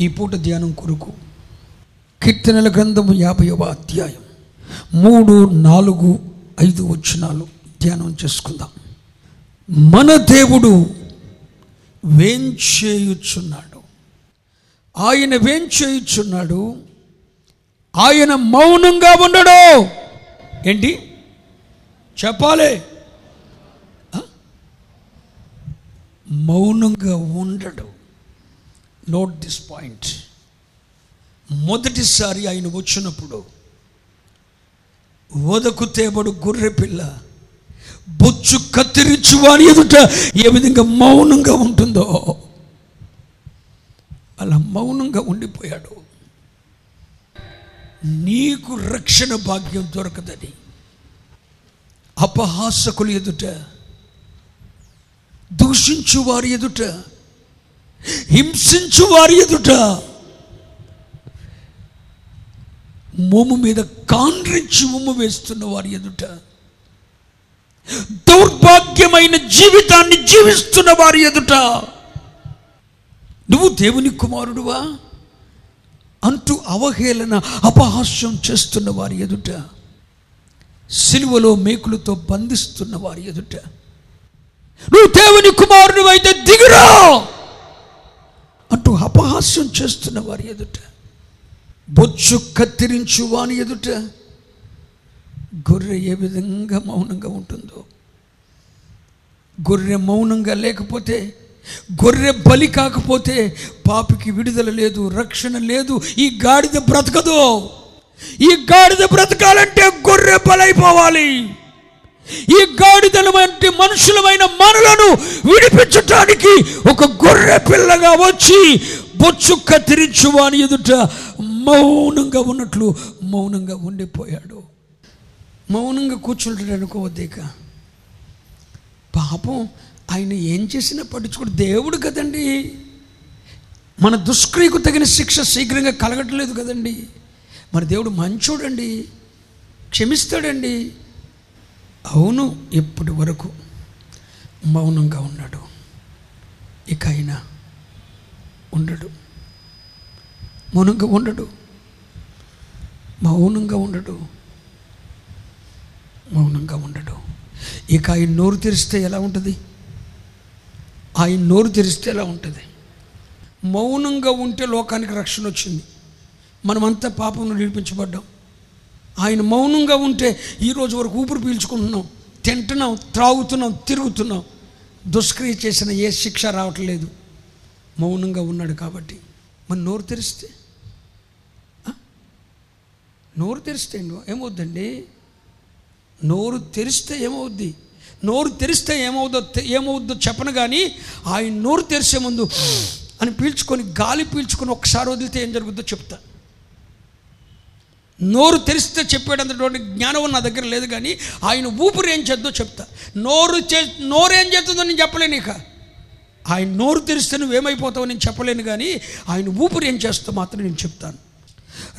ఈ పూట ధ్యానం కొరకు కీర్తనల గ్రంథము యాభైవ అధ్యాయం. మూడు నాలుగు ఐదు వచనాలు ధ్యానం చేసుకుందాం. మన దేవుడు వేంచేయుచున్నాడు. ఆయన వేంచేయుచున్నాడు. ఆయన మౌనంగా ఉండడు. ఏంటి? చెప్పాలి. మౌనంగా ఉండడు. నోట్ దిస్ పాయింట్ మొదటిసారి ఆయన వచ్చినప్పుడు వదకు తేబడు గొర్రె పిల్ల బొచ్చు కత్తిరించు వాని ఎదుట ఏ విధంగా మౌనంగా ఉంటుందో అలా మౌనంగా ఉండిపోయాడు. నీకు రక్షణ భాగ్యం దొరకదని అపహాసకులు ఎదుట దూషించు వారి ఎదుట హింసించు వారి ఎదుట. మోము మీద కాండ్రించి ఉమ్ము వేస్తున్న వారి ఎదుట. దౌర్భాగ్యమైన జీవితాన్ని జీవిస్తున్న వారి ఎదుట. నువ్వు దేవుని కుమారుడువా? అంటూ అవహేళన అపహాస్యం చేస్తున్న వారి ఎదుట. సిలువలో మేకులతో బంధిస్తున్న వారి ఎదుట. నువ్వు దేవుని కుమారుడు అయితే దిగురా! అంటూ అపహాస్యం చేస్తున్న వారి ఎదుట బొచ్చు కత్తిరించు వాని ఎదుట గొర్రె ఏ విధంగా మౌనంగా ఉంటుందో గొర్రె మౌనంగా లేకపోతే గొర్రె బలి కాకపోతే పాపికి విడుదల లేదు రక్షణ లేదు ఈ గాడిద బ్రతకదు. ఈ గాడిద బ్రతకాలంటే గొర్రె బలైపోవాలి. ఈ గాడిదల వంటి మనుషులమైన మనలను విడిపించటానికి ఒక గొర్రె పిల్లగా వచ్చి బొచ్చు కత్తిరించు వాని ఎదుట మౌనంగా ఉన్నట్లు మౌనంగా ఉండిపోయాడు. మౌనంగా కూర్చుంటాడు అనుకోవద్దేక పాపం ఆయన ఏం చేసినా పట్టించుకోడు. దేవుడు కదండి. మన దుష్క్రియకు తగిన శిక్ష శీఘ్రంగా కలగట్లేదు కదండి. మన దేవుడు మంచోడండి క్షమిస్తాడండి. అవును ఇప్పటి వరకు మౌనంగా ఉన్నాడు. ఇక ఆయన ఉండడు. మౌనంగా ఉండడు. మౌనంగా ఉండడు. మౌనంగా ఉండడు. ఇక ఆయన నోరు తెరిస్తే ఎలా ఉంటుంది? ఆయన నోరు తెరిస్తే ఎలా ఉంటుంది? మౌనంగా ఉంటే లోకానికి రక్షణ వచ్చింది. మనమంతా పాపం నిడిపించబడ్డాం ఆయన మౌనంగా ఉంటే ఈరోజు వరకు ఊపిరి పీల్చుకుంటున్నాం తింటున్నాం త్రాగుతున్నాం తిరుగుతున్నాం. దుష్క్రియ చేసిన ఏ శిక్ష రావట్లేదు. మౌనంగా ఉన్నాడు కాబట్టి. మన నోరు తెరిస్తే? నోరు తెరిస్తే ఏమవుద్దండి? నోరు తెరిస్తే ఏమవుద్ది? నోరు తెరిస్తే ఏమవుద్దో ఏమవుద్దో చెప్పను కానీ ఆయన నోరు తెరిసే ముందు అని పీల్చుకొని గాలి పీల్చుకొని ఒకసారి వదిలితే ఏం జరుగుద్దో చెప్తాను నోరు తెరిస్తే చెప్పేటటువంటి జ్ఞానం నా దగ్గర లేదు కానీ ఆయన ఊపిరి ఏం చేద్దో చెప్తా. నోరు చే నోరు ఏం చేస్తుందో నేను చెప్పలేను ఇక. ఆయన నోరు తెరిస్తే నువ్వేమైపోతావో నేను చెప్పలేను కానీ ఆయన ఊపిరి ఏం చేస్తో మాత్రం నేను చెప్తాను.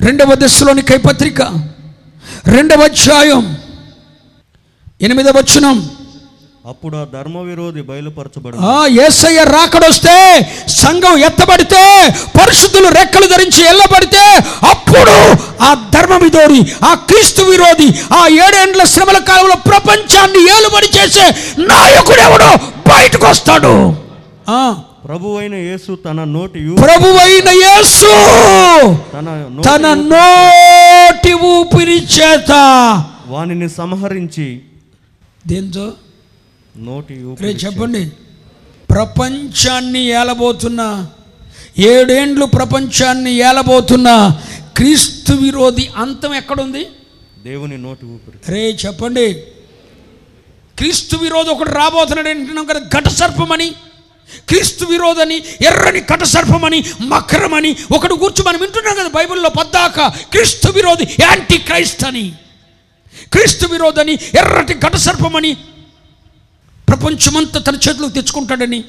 రెండవ దశలోని కైపత్రిక రెండవ అధ్యాయం. ఎనిమిదవ వచనం. అప్పుడు ఆ ధర్మ విరోధి బయలుపరచబడు ఆ యేసయ్య రాకడొస్తే సంఘం ఎత్తబడితే పరిశుద్ధులు రెక్కలు ధరించి ఎల్లబడితే అప్పుడు ఆ ధర్మవిధోడి ఆ క్రీస్తు విరోధి ఆ ఏడేండ్ల శ్రమల కాలంలో ప్రపంచాన్ని ఏలుబడి చేసే నాయకుడు ఎవడో బయటకు వస్తాడు ఆ. ప్రభు అయిన యేసు తన నోటి ప్రభువైన యేసు తన నోటి ఊపిరి చేత వానిని సంహరించి దేంతో? నోటి ఊపిరి చెప్పండి. ప్రపంచాన్ని ఏలబోతున్న ఏడేండ్లు ప్రపంచాన్ని ఏలబోతున్న క్రీస్తు విరోధి అంతం ఎక్కడుంది? దేవుని నోటి ఊపిరి. రే చెప్పండి. క్రీస్తు విరోధి ఒకడు రాబోతున్నాడు అంటున్నాం కదా ఘట సర్పమని క్రీస్తు విరోధని ఎర్రని ఘట సర్పమని మకరమని ఒకడు కూర్చు మనం వింటున్నాం కదా బైబిల్లో పద్దాక క్రీస్తు విరోధి యాంటీ క్రైస్ట్ అని క్రీస్తు విరోధని ఎర్రటి ఘట సర్పమని ప్రపంచమంతా తన చేతిలో తెచ్చుకుంటాడని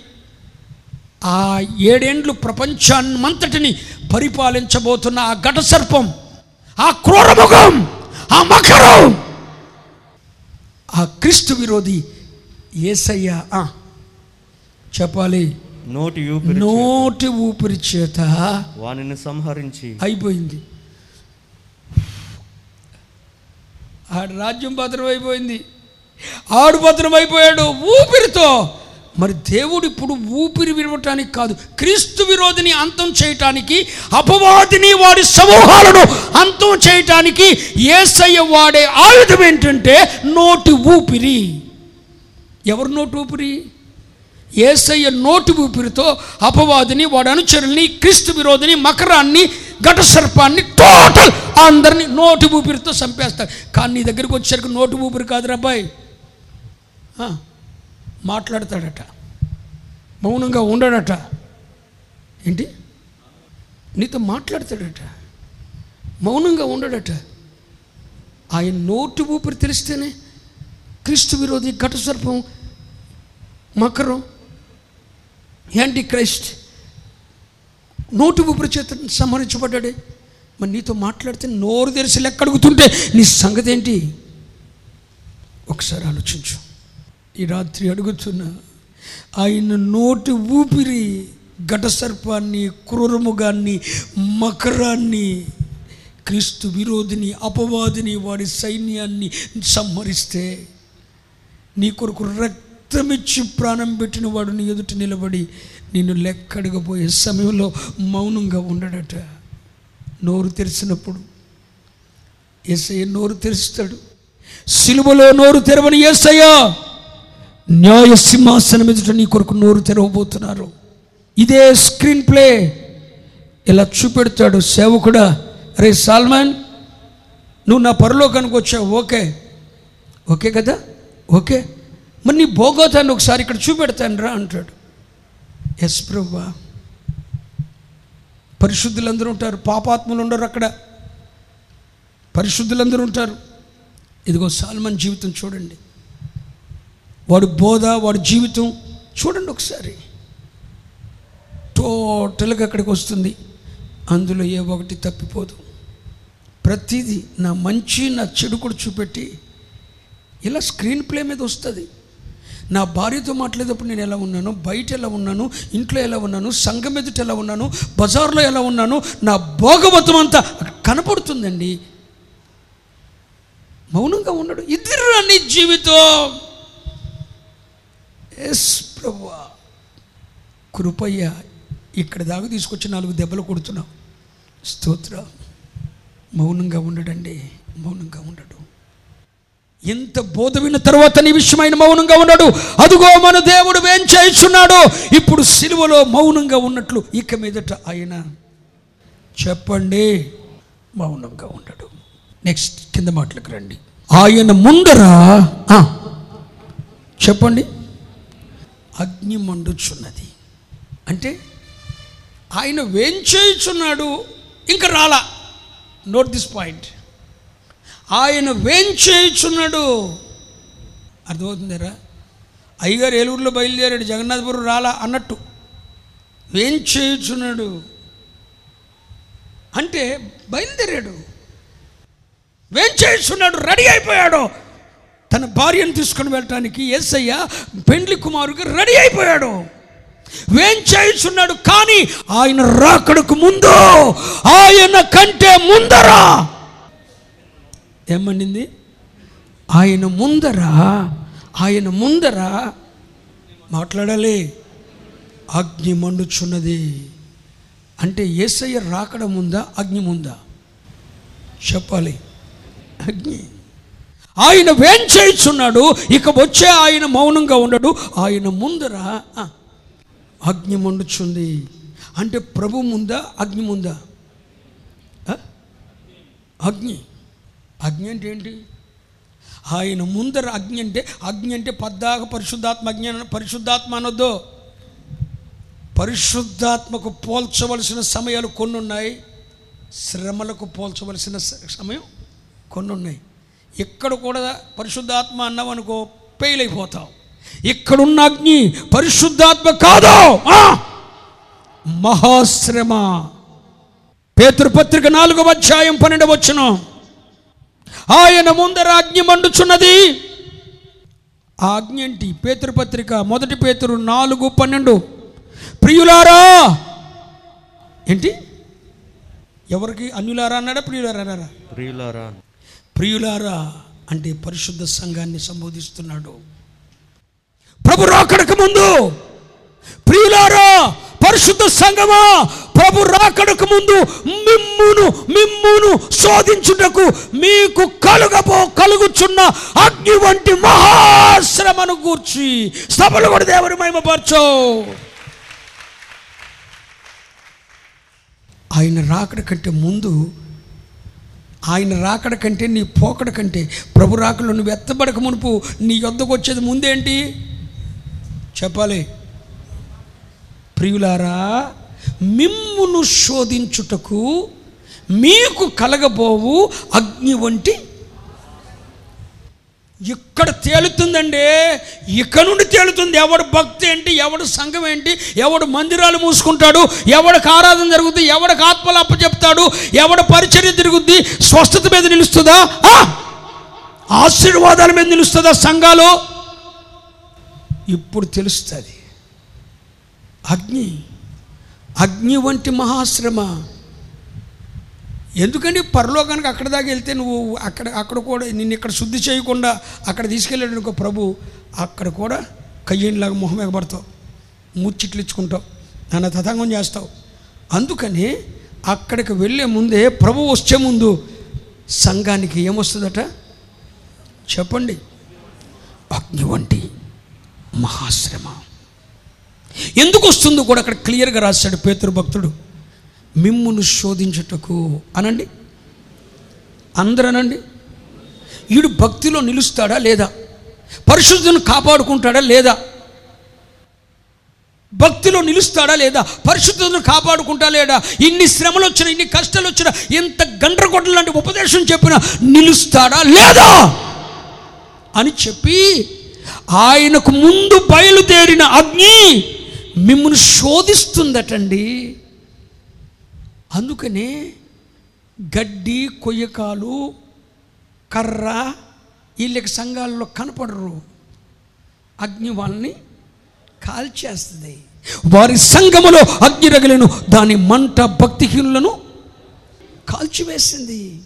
ఆ ఏడేండ్లు ప్రపంచాన్నంతటిని పరిపాలించబోతున్న ఆ ఘట సర్పం ఆ క్రూరముఖం ఆ మకరం ఆ క్రీస్తు విరోధి ఏసయ్య ఆ, చెప్పాలి. నోటి ఊపిరి నోటి ఊపిరి చేత వానిని సంహరించి. అయిపోయింది. ఆడు రాజ్యం భద్రం అయిపోయింది. ఆడు ఊపిరితో. మరి దేవుడు ఇప్పుడు ఊపిరి విడవటానికి కాదు క్రీస్తు విరోధిని అంతం చేయటానికి అపవాదిని వాడి సమూహాలను అంతం చేయటానికి ఏసయ్య వాడే ఆయుధం ఏంటంటే నోటి ఊపిరి. ఎవరు నోటి ఊపిరి? ఏసయ్య నోటి ఊపిరితో అపవాదిని వాడి అనుచరుల్ని క్రీస్తు విరోధిని మకరాన్ని ఘట సర్పాన్ని టోటల్ అందరినీ నోటి ఊపిరితో చంపేస్తారు. కానీ నీ దగ్గరికి వచ్చేసరికి నోటి ఊపిరి కాదురా మాట్లాడతాడట. మౌనంగా ఉండడట. ఏంటి? నీతో మాట్లాడతాడట. మౌనంగా ఉండడట. ఆయన నోటి ఊపిరి తెలిస్తేనే క్రీస్తు విరోధి ఘట సర్పం మకరం. యాంటీ క్రైస్ట్ నోటి ఊపిరి చేత సంహరించబడ్డాడే. మరి నీతో మాట్లాడితే నోరు తెరిచి లెక్క అడుగుతుంటే నీ సంగతి ఏంటి? ఒకసారి ఆలోచించు. ఈ రాత్రి అడుగుతున్నా ఆయన నోటి ఊపిరి ఘట సర్పాన్ని క్రూరముగాన్ని మకరాన్ని క్రీస్తు విరోధిని అపవాదిని వాడి సైన్యాన్ని సంహరిస్తే నీ కొరకు రక్తమిచ్చి ప్రాణం పెట్టిన వాడు నీ ఎదుటి నిలబడి నిన్ను లెక్కడగపోయే సమయంలో మౌనంగా ఉండడట. నోరు తెరిచినప్పుడు ఏసయ్య నోరు తెరుస్తాడు. సిలువలో నోరు తెరవని ఏసయ్య న్యాయ సింహాసనం ఎదుట నీ కొరకు నోరు తెరవబోతున్నారు. ఇదే స్క్రీన్ ప్లే. ఇలా చూపెడతాడు సేవకుడా రే సాల్మాన్ నువ్వు నా పరలోకానికి వచ్చావు ఓకే. ఓకే కదా? ఓకే. మరి నీ భోగోతాన్ని ఒకసారి ఇక్కడ చూపెడతాను రా అంటాడు. ఎస్ ప్రభా. పరిశుద్ధులందరూ ఉంటారు పాపాత్ములు ఉండరు అక్కడ. పరిశుద్ధులందరూ ఉంటారు. ఇదిగో సాల్మన్ జీవితం చూడండి. వాడు బోధ వాడి జీవితం చూడండి ఒకసారి. టోటల్గా అక్కడికి వస్తుంది. అందులో ఏ ఒకటి తప్పిపోదు. ప్రతిదీ నా మంచి నా చెడు కూడా చూపెట్టి ఇలా స్క్రీన్ ప్లే మీద వస్తుంది. నా భార్యతో మాట్లాడేటప్పుడు నేను ఎలా ఉన్నాను? బయట ఎలా ఉన్నాను? ఇంట్లో ఎలా ఉన్నాను? సంఘం ఎదుట ఎలా ఉన్నాను? బజార్లో ఎలా ఉన్నాను? నా భోగవతం అంతా కనపడుతుందండి. మౌనంగా ఉన్నాడు. ఇద్దరు నీ జీవితం! ఎస్ ప్రభువా. కృపయ్య ఇక్కడ దాకా తీసుకొచ్చి నాలుగు దెబ్బలు కొడుతున్నావు. స్తోత్ర. మౌనంగా ఉండడండి మౌనంగా ఉండడు. ఎంత బోధ విన్న తర్వాత నీ విషయమైన మౌనంగా ఉన్నాడు అదుగో మన దేవుడు ఏం చేయుచున్నాడు ఇప్పుడు సిలువలో మౌనంగా ఉన్నట్లు ఇక మీదట ఆయన చెప్పండి. మౌనంగా ఉండడు. నెక్స్ట్ కింద మాటలకు రండి. ఆయన ముందర చెప్పండి. అగ్ని మండుచున్నది. అంటే ఆయన వేంచేయుచున్నాడు ఇంకా రాలా. నోట్ దిస్ పాయింట్ ఆయన వేంచేయుచున్నాడు అర్థమవుతుందరా అయ్యగారు ఏలూరులో బయలుదేరాడు జగన్నాథపురం రాలా అన్నట్టు. వేంచేయుచున్నాడు అంటే బయలుదేరాడు. వేంచేయుచున్నాడు రెడీ అయిపోయాడు. తన భార్యను తీసుకుని వెళ్ళటానికి ఏసయ్య పెండ్లి కుమారుగా రెడీ అయిపోయాడు. వేంచేయుచున్నాడు కానీ ఆయన రాకడకు ముందు ఆయన కంటే ముందరా ఏమనింది? ఆయన ముందర ఆయన ముందర మాట్లాడాలి. అగ్ని మండుచున్నది. అంటే ఏసయ్య రాకడ ముందా అగ్ని ముందా? చెప్పాలి. అగ్ని. ఆయన వేంచేయుచున్నాడు ఇక వచ్చే ఆయన మౌనంగా ఉండడు. ఆయన ముందర అగ్ని మండుచుంది. అంటే ప్రభు ముందా అగ్ని ముందా? అగ్ని. అగ్ని అంటే ఏంటి? ఆయన ముందర అగ్ని అంటే అగ్ని అంటే పద్దాక పరిశుద్ధాత్మ అగ్ని పరిశుద్ధాత్మ అనొద్దు. పరిశుద్ధాత్మకు పోల్చవలసిన సమయాలు కొన్ని ఉన్నాయి శ్రమలకు పోల్చవలసిన సమయం కొన్ని ఉన్నాయి ఇక్కడ కూడా పరిశుద్ధాత్మ అన్నావు అనుకో ఫెయిల్ అయిపోతావు. ఇక్కడున్న అగ్ని పరిశుద్ధాత్మ కాదు. మహాశ్రమ. పేతృపత్రిక నాలుగవ అధ్యాయం పన్నెండు వచ్చిన ఆయన ముందర అగ్ని మండుచున్నది. ఆ అగ్ని ఏంటి? పేతృపత్రిక మొదటి పేతురు నాలుగు పన్నెండు. ప్రియులారా! ఏంటి? ఎవరికి? అన్యులారా అన్నాడా? ప్రియులారా అన్నారా? ప్రియులారా ప్రియులారా అంటే పరిశుద్ధ సంఘాన్ని సంబోధిస్తున్నాడు. ప్రభు రాకడకు ముందు ప్రియులారా పరిశుద్ధ సంఘమా ప్రభు రాకడకు ముందు మిమ్మును మిమ్మును శోధించుటకు మీకు కలుగబో కలుగుచున్న అగ్ని వంటి మహాశ్రమను గూర్చి సభలు కూడా దేవుని మహిమపరచో. ఆయన రాకడ కంటే ముందు ఆయన రాకడ కంటే నీ పోకడ కంటే ప్రభు రాకలో నువ్వు ఎత్తబడక మునుపు నీ యొద్దకు వచ్చేది ముందేంటి? చెప్పాలి. ప్రియులారా మిమ్మును శోధించుటకు మీకు కలగబోవు అగ్ని వంటి ఇక్కడ తేలుతుందండి. ఇక్కడ నుండి తేలుతుంది. ఎవడు భక్తి ఏంటి ఎవడు సంఘం ఏంటి ఎవడు మందిరాలు మూసుకుంటాడు ఎవడికి ఆరాధన జరుగుద్ది ఎవడికి ఆత్మలు అప్పచెప్తాడు ఎవడ పరిచర్య తిరుగుద్ది స్వస్థత మీద నిలుస్తుందా? ఆ! ఆశీర్వాదాల మీద నిలుస్తుందా సంఘాలు? ఇప్పుడు తెలుస్తుంది. అగ్ని అగ్ని వంటి మహాశ్రమ ఎందుకంటే పరలోకానికి అక్కడ దాకా వెళ్తే నువ్వు అక్కడ అక్కడ కూడా నిన్ను ఇక్కడ శుద్ధి చేయకుండా అక్కడ తీసుకెళ్ళాడు అనుకో ప్రభు అక్కడ కూడా కయ్యేనిలాగా మొహం ఎగబడతావు. ముచ్చిట్లు ఇచ్చుకుంటావు. నన్ను తతంగం చేస్తావు. అందుకని అక్కడికి వెళ్ళే ముందే ప్రభు వచ్చే ముందు సంఘానికి ఏమొస్తుందట? చెప్పండి. అగ్ని వంటి మహాశ్రమ. ఎందుకు వస్తుందో కూడా అక్కడ క్లియర్గా రాశాడు పేతురు భక్తుడు. మిమ్మును శోధించుటకు అనండి. అందరూ అనండి వీడు భక్తిలో నిలుస్తాడా లేదా? పరిశుద్ధుని కాపాడుకుంటాడా లేదా? భక్తిలో నిలుస్తాడా లేదా? పరిశుద్ధతను కాపాడుకుంటా లేడా ఇన్ని శ్రమలు వచ్చినా ఇన్ని కష్టాలు వచ్చినా ఎంత గండ్రగొడ్డ లాంటి ఉపదేశం చెప్పినా నిలుస్తాడా లేదా? అని చెప్పి ఆయనకు ముందు బయలుదేరిన అగ్ని మిమ్మల్ని శోధిస్తుందటండి. అందుకనే గడ్డి కొయ్యకాలు కర్ర వీళ్ళకి సంఘాల్లో కనపడరు. అగ్ని వాళ్ళని కాల్చేస్తుంది. వారి సంఘములో అగ్ని రగిలను దాని మంట భక్తిహీనులను కాల్చివేసింది.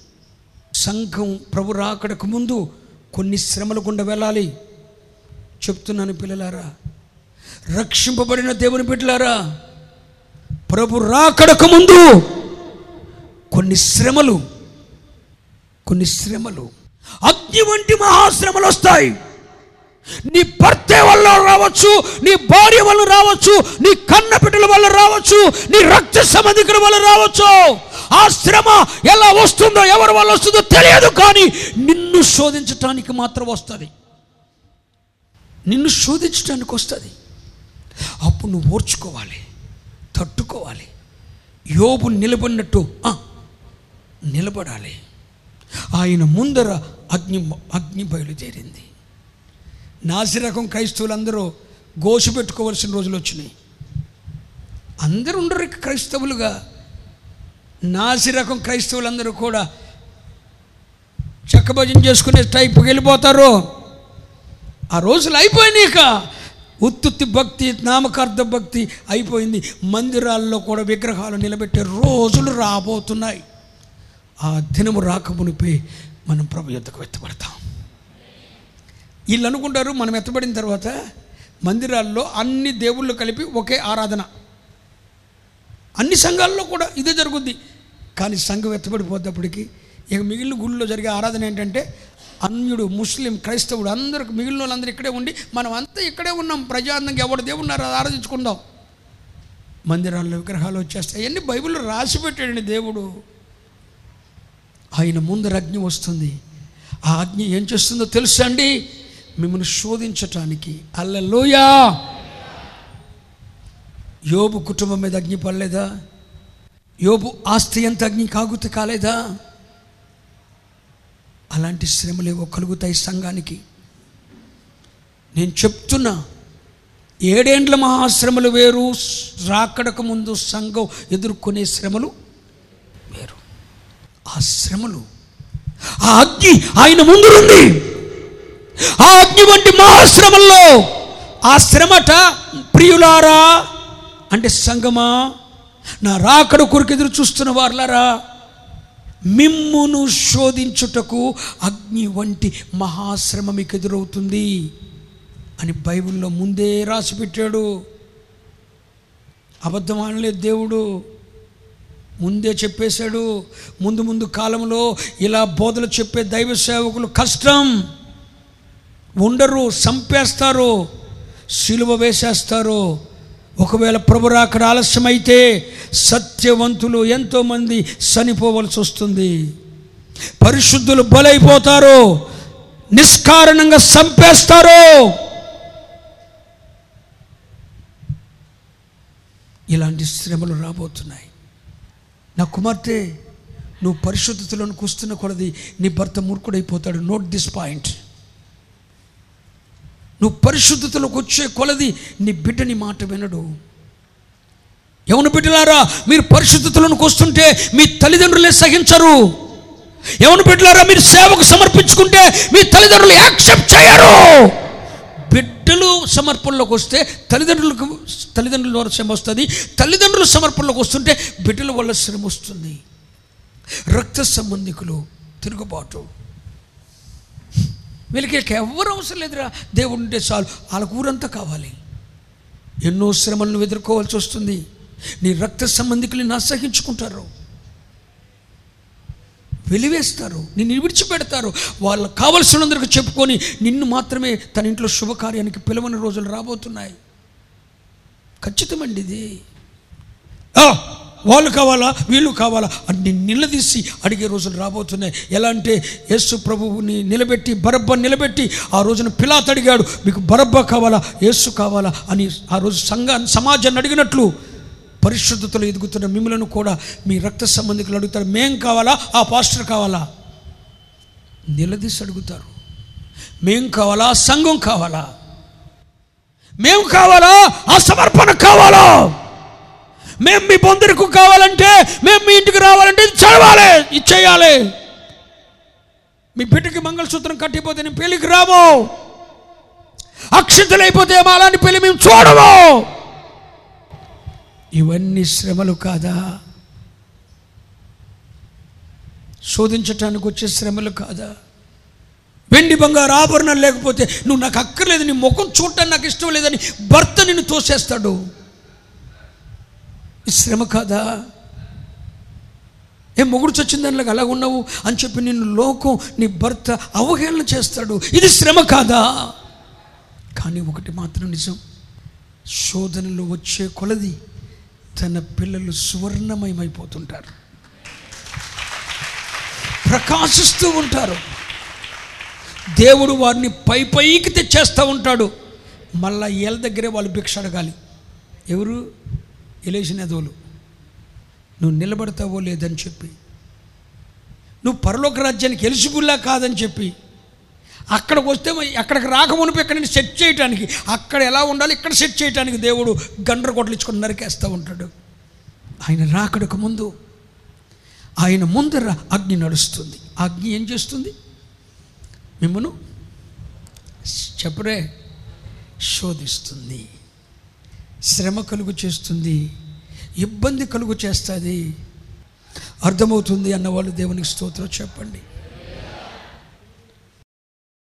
సంఘం ప్రభు రాకడకు ముందు కొన్ని శ్రమల గుండా వెళ్ళాలి. చెప్తున్నాను పిల్లలారా రక్షింపబడిన దేవుని బిడ్డలారా ప్రభు రాకడకు ముందు కొన్ని శ్రమలు కొన్ని శ్రమలు. అగ్ని వంటి మహాశ్రమలు వస్తాయి. నీ భర్త వల్ల రావచ్చు నీ భార్య వల్ల రావచ్చు నీ కన్న బిడ్డల వల్ల రావచ్చు నీ రక్త సంబంధికుల వల్ల రావచ్చు. ఆ శ్రమ ఎలా వస్తుందో ఎవరి వల్ల వస్తుందో తెలియదు కానీ నిన్ను శోధించటానికి మాత్రం వస్తుంది. నిన్ను శోధించడానికి వస్తుంది. అప్పుడు నువ్వు ఓర్చుకోవాలి. తట్టుకోవాలి. యోబు నిలబడినట్టు నిలబడాలి. ఆయన ముందర అగ్ని అగ్ని బయలుదేరింది నాసిరకం క్రైస్తవులందరూ గోసు పెట్టుకోవాల్సిన రోజులు వచ్చినాయి. అందరూ ఉండరు క్రైస్తవులుగా. నాసిరకం క్రైస్తవులందరూ కూడా చెక్కభజన చేసుకునే టైపుకి వెళ్ళిపోతారు. ఆ రోజులు అయిపోయినాక ఉత్తుత్తి భక్తి నామకార్థ భక్తి అయిపోయింది. మందిరాల్లో కూడా విగ్రహాలు నిలబెట్టే రోజులు రాబోతున్నాయి. ఆ దినము రాకమునిపై మనం ప్రభు యుద్ధకు ఎత్తబడతాం వీళ్ళు అనుకుంటారు మనం ఎత్తబడిన తర్వాత మందిరాల్లో అన్ని దేవుళ్ళు కలిపి ఒకే ఆరాధన. అన్ని సంఘాల్లో కూడా ఇదే జరుగుద్ది. కానీ సంఘం ఎత్తబడిపోతేప్పటికి ఇక మిగిలిన గుళ్ళలో జరిగే ఆరాధన ఏంటంటే అన్యుడు ముస్లిం క్రైస్తవుడు అందరికి మిగిలిన వాళ్ళందరూ ఇక్కడే ఉండి మనం అంతా ఇక్కడే ఉన్నాం. ప్రజాంతంగా ఎవరు దేవున్నారు అది ఆరాధించుకుందాం. మందిరాల్లో విగ్రహాలు వచ్చేస్తాయి. అన్ని బైబిల్లో రాసి పెట్టాడండి దేవుడు. ఆయన ముందర అగ్ని వస్తుంది. ఆ అగ్ని ఏం చేస్తుందో తెలుసా అండి? మిమ్మల్ని శోధించటానికి. అల్లలోయా యోబు కుటుంబం మీద అగ్ని పడలేదా? యోబు ఆస్తి ఎంత అగ్ని కాగుత కాలేదా? అలాంటి శ్రమలు ఏవో కలుగుతాయి సంఘానికి. నేను చెప్తున్నా ఏడేండ్ల మహాశ్రమలు వేరు రాకడకు ముందు సంఘం ఎదుర్కొనే శ్రమలు వేరు. ఆ శ్రమలు ఆ అగ్ని ఆయన ముందు ఉంది ఆ అగ్ని వంటి మహాశ్రమల్లో ఆ శ్రమట ప్రియులారా అంటే సంగమా నా రాకడ కొరకు ఎదురు చూస్తున్న వారులారా మిమ్మును శోధించుటకు అగ్ని వంటి మహాశ్రమ మీకు ఎదురవుతుంది అని బైబిల్లో ముందే రాసిపెట్టాడు అబద్ధమానలే అబద్ధం అనలేదు దేవుడు. ముందే చెప్పేశాడు. ముందు ముందు కాలంలో ఇలా బోధలు చెప్పే దైవ సేవకులు కష్టం. ఉండరు చంపేస్తారు సిలువ వేసేస్తారు. ఒకవేళ ప్రభురా అక్కడ ఆలస్యమైతే సత్యవంతులు ఎంతోమంది చనిపోవలసి వస్తుంది. పరిశుద్ధులు బలైపోతారు. నిష్కారణంగా చంపేస్తారు. ఇలాంటి శ్రమలు రాబోతున్నాయి. నా కుమార్తె నువ్వు పరిశుద్ధతలను కూస్తున్న కొలది నీ భర్త మూర్ఖుడైపోతాడు. నోట్ దిస్ పాయింట్ నువ్వు పరిశుద్ధతలోకి వచ్చే కొలది నీ బిడ్డని మాట వినడు. ఎవను బిడ్డలారా? మీరు పరిశుద్ధతలోనికి వస్తుంటే మీ తల్లిదండ్రులే సహించరు. ఎవను బిడ్డలారా? మీరు సేవకు సమర్పించుకుంటే మీ తల్లిదండ్రులు యాక్సెప్ట్ చేయరు. బిడ్డలు సమర్పణలోకి వస్తే తల్లిదండ్రులకు తల్లిదండ్రుల ద్వారా శ్రమ వస్తుంది. తల్లిదండ్రులు సమర్పణలోకి వస్తుంటే బిడ్డల వల్ల శ్రమ వస్తుంది. రక్త సంబంధికులు తిరుగుబాటు. వీళ్ళకి ఎవరు అవసరం లేదురా. దేవుడు ఉంటే చాలు. వాళ్ళకు ఊరంతా కావాలి. ఎన్నో శ్రమలను ఎదుర్కోవాల్సి వస్తుంది. నీ రక్త సంబంధికులను అసహించుకుంటారు వెలివేస్తారు. నిన్ను విడిచిపెడతారు. వాళ్ళకు కావలసినందరికి చెప్పుకొని నిన్ను మాత్రమే తన ఇంట్లో శుభకార్యానికి పిలవని రోజులు రాబోతున్నాయి. ఖచ్చితమండి ఇది. వాళ్ళు కావాలా వీళ్ళు కావాలా? అన్ని నిలదీసి అడిగే రోజులు రాబోతున్నాయి. ఎలా అంటే యేసు ప్రభువుని నిలబెట్టి బరబ్బ నిలబెట్టి ఆ రోజున పిలాత్ అడిగాడు మీకు బరబ్బ కావాలా యేసు కావాలా? అని ఆ రోజు సంఘాన్ని సమాజాన్ని అడిగినట్లు పరిశుద్ధతలో ఎదుగుతున్న మిమ్మలను కూడా మీ రక్త సంబంధికులు అడుగుతారు మేం కావాలా? ఆ పాస్టర్ కావాలా? నిలదీసి అడుగుతారు మేం కావాలా? సంఘం కావాలా? మేము కావాలా? ఆ సమర్పణ కావాలా? మేము మీ పొందరికి కావాలంటే మేము మీ ఇంటికి రావాలంటే ఇది చదవాలి ఇది మీ బిడ్డకి మంగళసూత్రం కట్టిపోతే నేను పెళ్ళికి రాము. అక్షింతలైపోతే మా అలాంటి పెళ్ళి మేము చూడము. ఇవన్నీ శ్రమలు కాదా? శోధించటానికి వచ్చే శ్రమలు కాదా? వెండి బంగారు ఆభరణాలు లేకపోతే నువ్వు నాకు అక్కర్లేదు నీ ముఖం చూడటానికి నాకు ఇష్టం లేదని భర్త నిన్ను తోసేస్తాడు. శ్రమ కాదా ఏ మొగుడు చచ్చిన చచ్చిందానిలాగా అలా ఉన్నావు అని చెప్పి నిన్ను లోకం నీ భర్త అవహేళన చేస్తాడు. ఇది శ్రమ కాదా కానీ ఒకటి మాత్రం నిజం. శోధనలు వచ్చే కొలది తన పిల్లలు సువర్ణమయమైపోతుంటారు. ప్రకాశిస్తూ ఉంటారు. దేవుడు వారిని పై పైకి తెచ్చేస్తూ ఉంటాడు. మళ్ళా ఏళ్ళ దగ్గరే వాళ్ళు భిక్ష అడగాలి. ఎవరు? ఎలేసిన ఎదవులు నువ్వు నిలబడతావో లేదని చెప్పి. నువ్వు పరలోక రాజ్యానికి ఎలిసిబుల్లా కాదని చెప్పి. అక్కడికి వస్తే ఎక్కడికి అక్కడికి రాకమునిపి ఇక్కడ సెట్ చేయడానికి అక్కడ ఎలా ఉండాలి ఇక్కడ సెట్ చేయడానికి దేవుడు గండ్ర కొట్లు ఇచ్చుకొని నరికేస్తూ ఉంటాడు. ఆయన రాకడకు ముందు ఆయన ముందర అగ్ని నడుస్తుంది. అగ్ని ఏం చేస్తుంది? మిమ్మను చెప్పరే శోధిస్తుంది. శ్రమ కలుగు చేస్తుంది ఇబ్బంది కలుగు చేస్తుంది. అర్థమవుతుంది అన్నవాళ్ళు దేవునికి స్తోత్రం చెప్పండి.